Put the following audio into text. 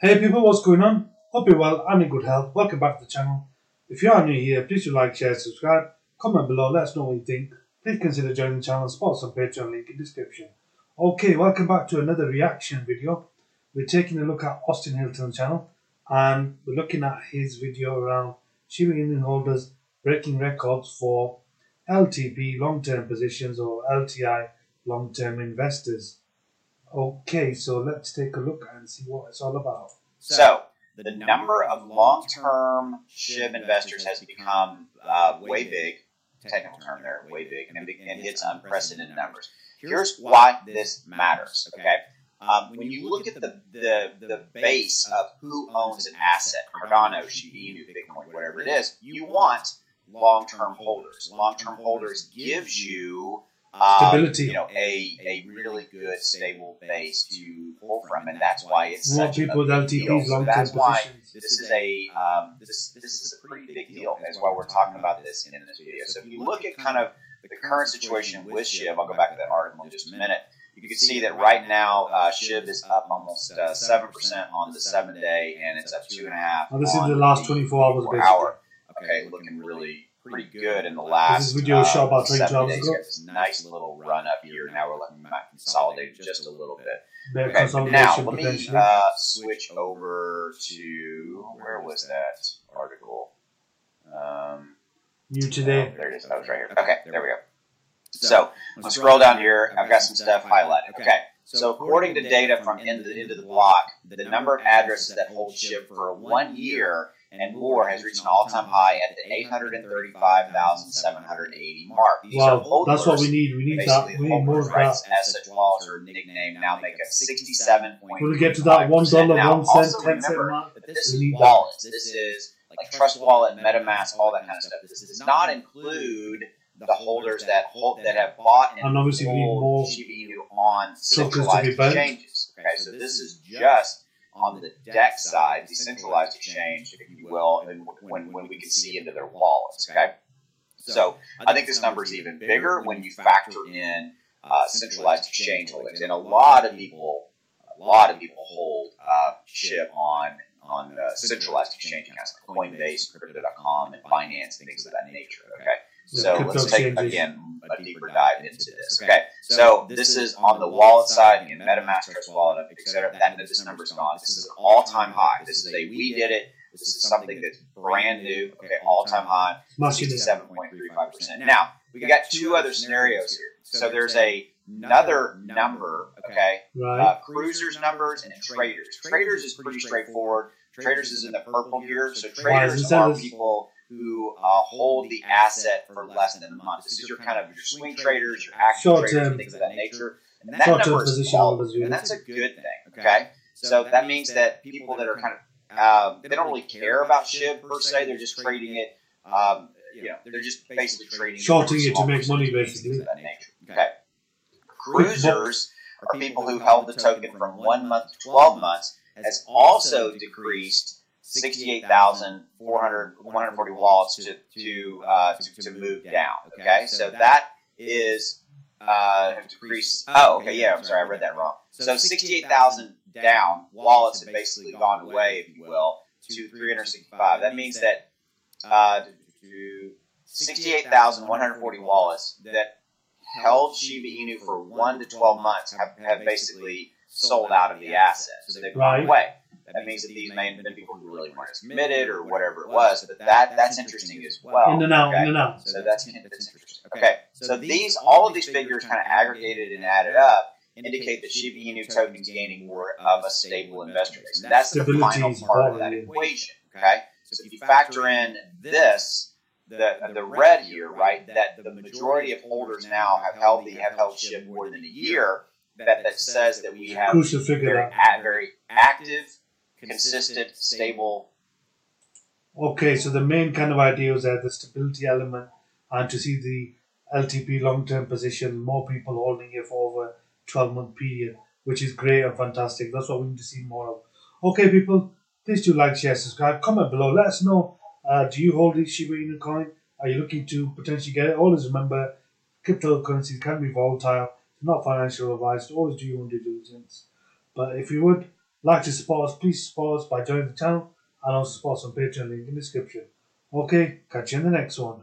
Hey people, what's going on? Hope you're well and in good health. Welcome back to the channel. If you are new here, please do like, share, subscribe, comment below, let us know what you think. Please consider joining the channel and support us on Patreon, link in description. Okay, welcome back to another reaction video. We're taking a look at Austin Hilton channel and we're looking at his video around Shiba Inu holders breaking records for LTP long-term positions or LTI long-term investors. Okay, so let's take a look and see what it's all about. So, the number of long-term SHIB investors has become uh, way big. Technical term there, way big, and, and hits unprecedented numbers. Here's why this matters. Okay, um, when you look at the, the the base of who owns an asset, Cardano, Shiba Inu, Bitcoin, whatever it is, you want long-term holders. Long-term holders gives you um, Stability. you know, a, a really good stable base to pull from, and that's why it's More such people a with big deal. So that's why positions. this is a um, this this is a pretty big deal. That's why we're talking about this in this video. So if you look at kind of the current situation with SHIB, I'll go back to that article in just a minute. You can see that right now uh, SHIB is up almost uh, seven percent on the seven day, and it's up two and a half. Now, this is the last 24 hours, 24 basically. hour. Okay, looking really pretty good in the last. This video was shot about uh, 22 seven hours days. ago. This nice little run up here. Now we're letting them consolidate just a little bit. Their Okay, now let me uh, switch over to where was that article? Um, New today. oh, there it is. I was right here. Okay, there we go. So I'll scroll down here. I've got some stuff highlighted. Okay. So according to data from into the, IntoTheBlock, the number of addresses that hold SHIB for one year and more has reached an all-time high at the 835,780 mark. These Wow, that's what we need. We need that. Basically, We need more holders, of rights that. as such wallets or nickname now make up 67. When we get to that one dollar, Now, one cent, also ten cent mark, that this is need that. wallets. This is like Trust Wallet, MetaMask, all that kind of stuff. This does not include the holders that hold that have bought and, And obviously we need more Shiba on tokens to be centralized exchanges. Okay, so this is just on the DEX side, decentralized exchange, if you will, and when when we can see into their wallets. Okay, so I think this number is even bigger when you factor in uh, centralized exchange holdings, and a lot of people, a lot of people hold uh, SHIB on on uh, centralized exchange accounts like Coinbase, Crypto.com, and Binance, things of that nature. Okay, so let's take again a deeper dive into this. Okay, so this is on the wallet side, again, MetaMask, Trust Wallet, etc. That this number's gone. This is an all-time high. This is a we did it. This is something that's brand new. Okay, all-time high. Smashing it. Sixty-seven point three five percent. Now we got two other scenarios here. So there's a another number. Okay, Right. uh, cruisers numbers and traders. Traders is pretty straightforward. Traders is in the purple here. So traders this are is- people who uh, hold the asset for less than a month. This is your kind of your swing traders, your active Short-term. traders, things of that nature. And that number is position low, holders, really. and that's a good thing. Okay, so that means that people that are kind of um, they don't really care about SHIB per se. They're just trading it. Um, you know, they're just basically trading Shorting it to make money, basically. of that nature. Okay. Cruisers are people who held the token from one month to 12 months has also decreased 68,400 140 wallets to to, uh, to to move down. Okay, so that is uh, have decreased. Oh, okay, yeah. I'm sorry, I read that wrong. So 68,000 down wallets have basically gone away, if you will, to 365. That means that uh, 68,140 wallets that held Shiba Inu for one to 12 months have, have basically sold out of the asset. So they've gone away. That means that these may have been people who really weren't as committed or whatever it was, but that that's interesting as well. In and out, okay? in and out. So that's that's interesting. Okay, so these all of these figures kind of aggregated and added up indicate that Shiba Inu tokens gaining more of a stable investor base. And that's the Stability final part of that equation. Okay, so if you factor in this, the the red here, right, that the majority of holders now have held the have held SHIB more than a year. That that says that we have very a, very active, consistent, stable Okay, so the main kind of idea ideas are the stability element and to see the LTP long term position, more people holding it for over 12 month period, which is great and fantastic. That's what we need to see more of. Okay, people, please do like, share, subscribe, comment below. Let us know uh, do you hold this Shiba Inu coin? Are you looking to potentially get it? Always remember cryptocurrencies can be volatile, it's not financial advice. Always do your own due diligence. But if you would, Like to support us, please support us by joining the channel and also support us on Patreon link in the description. Okay, catch you in the next one.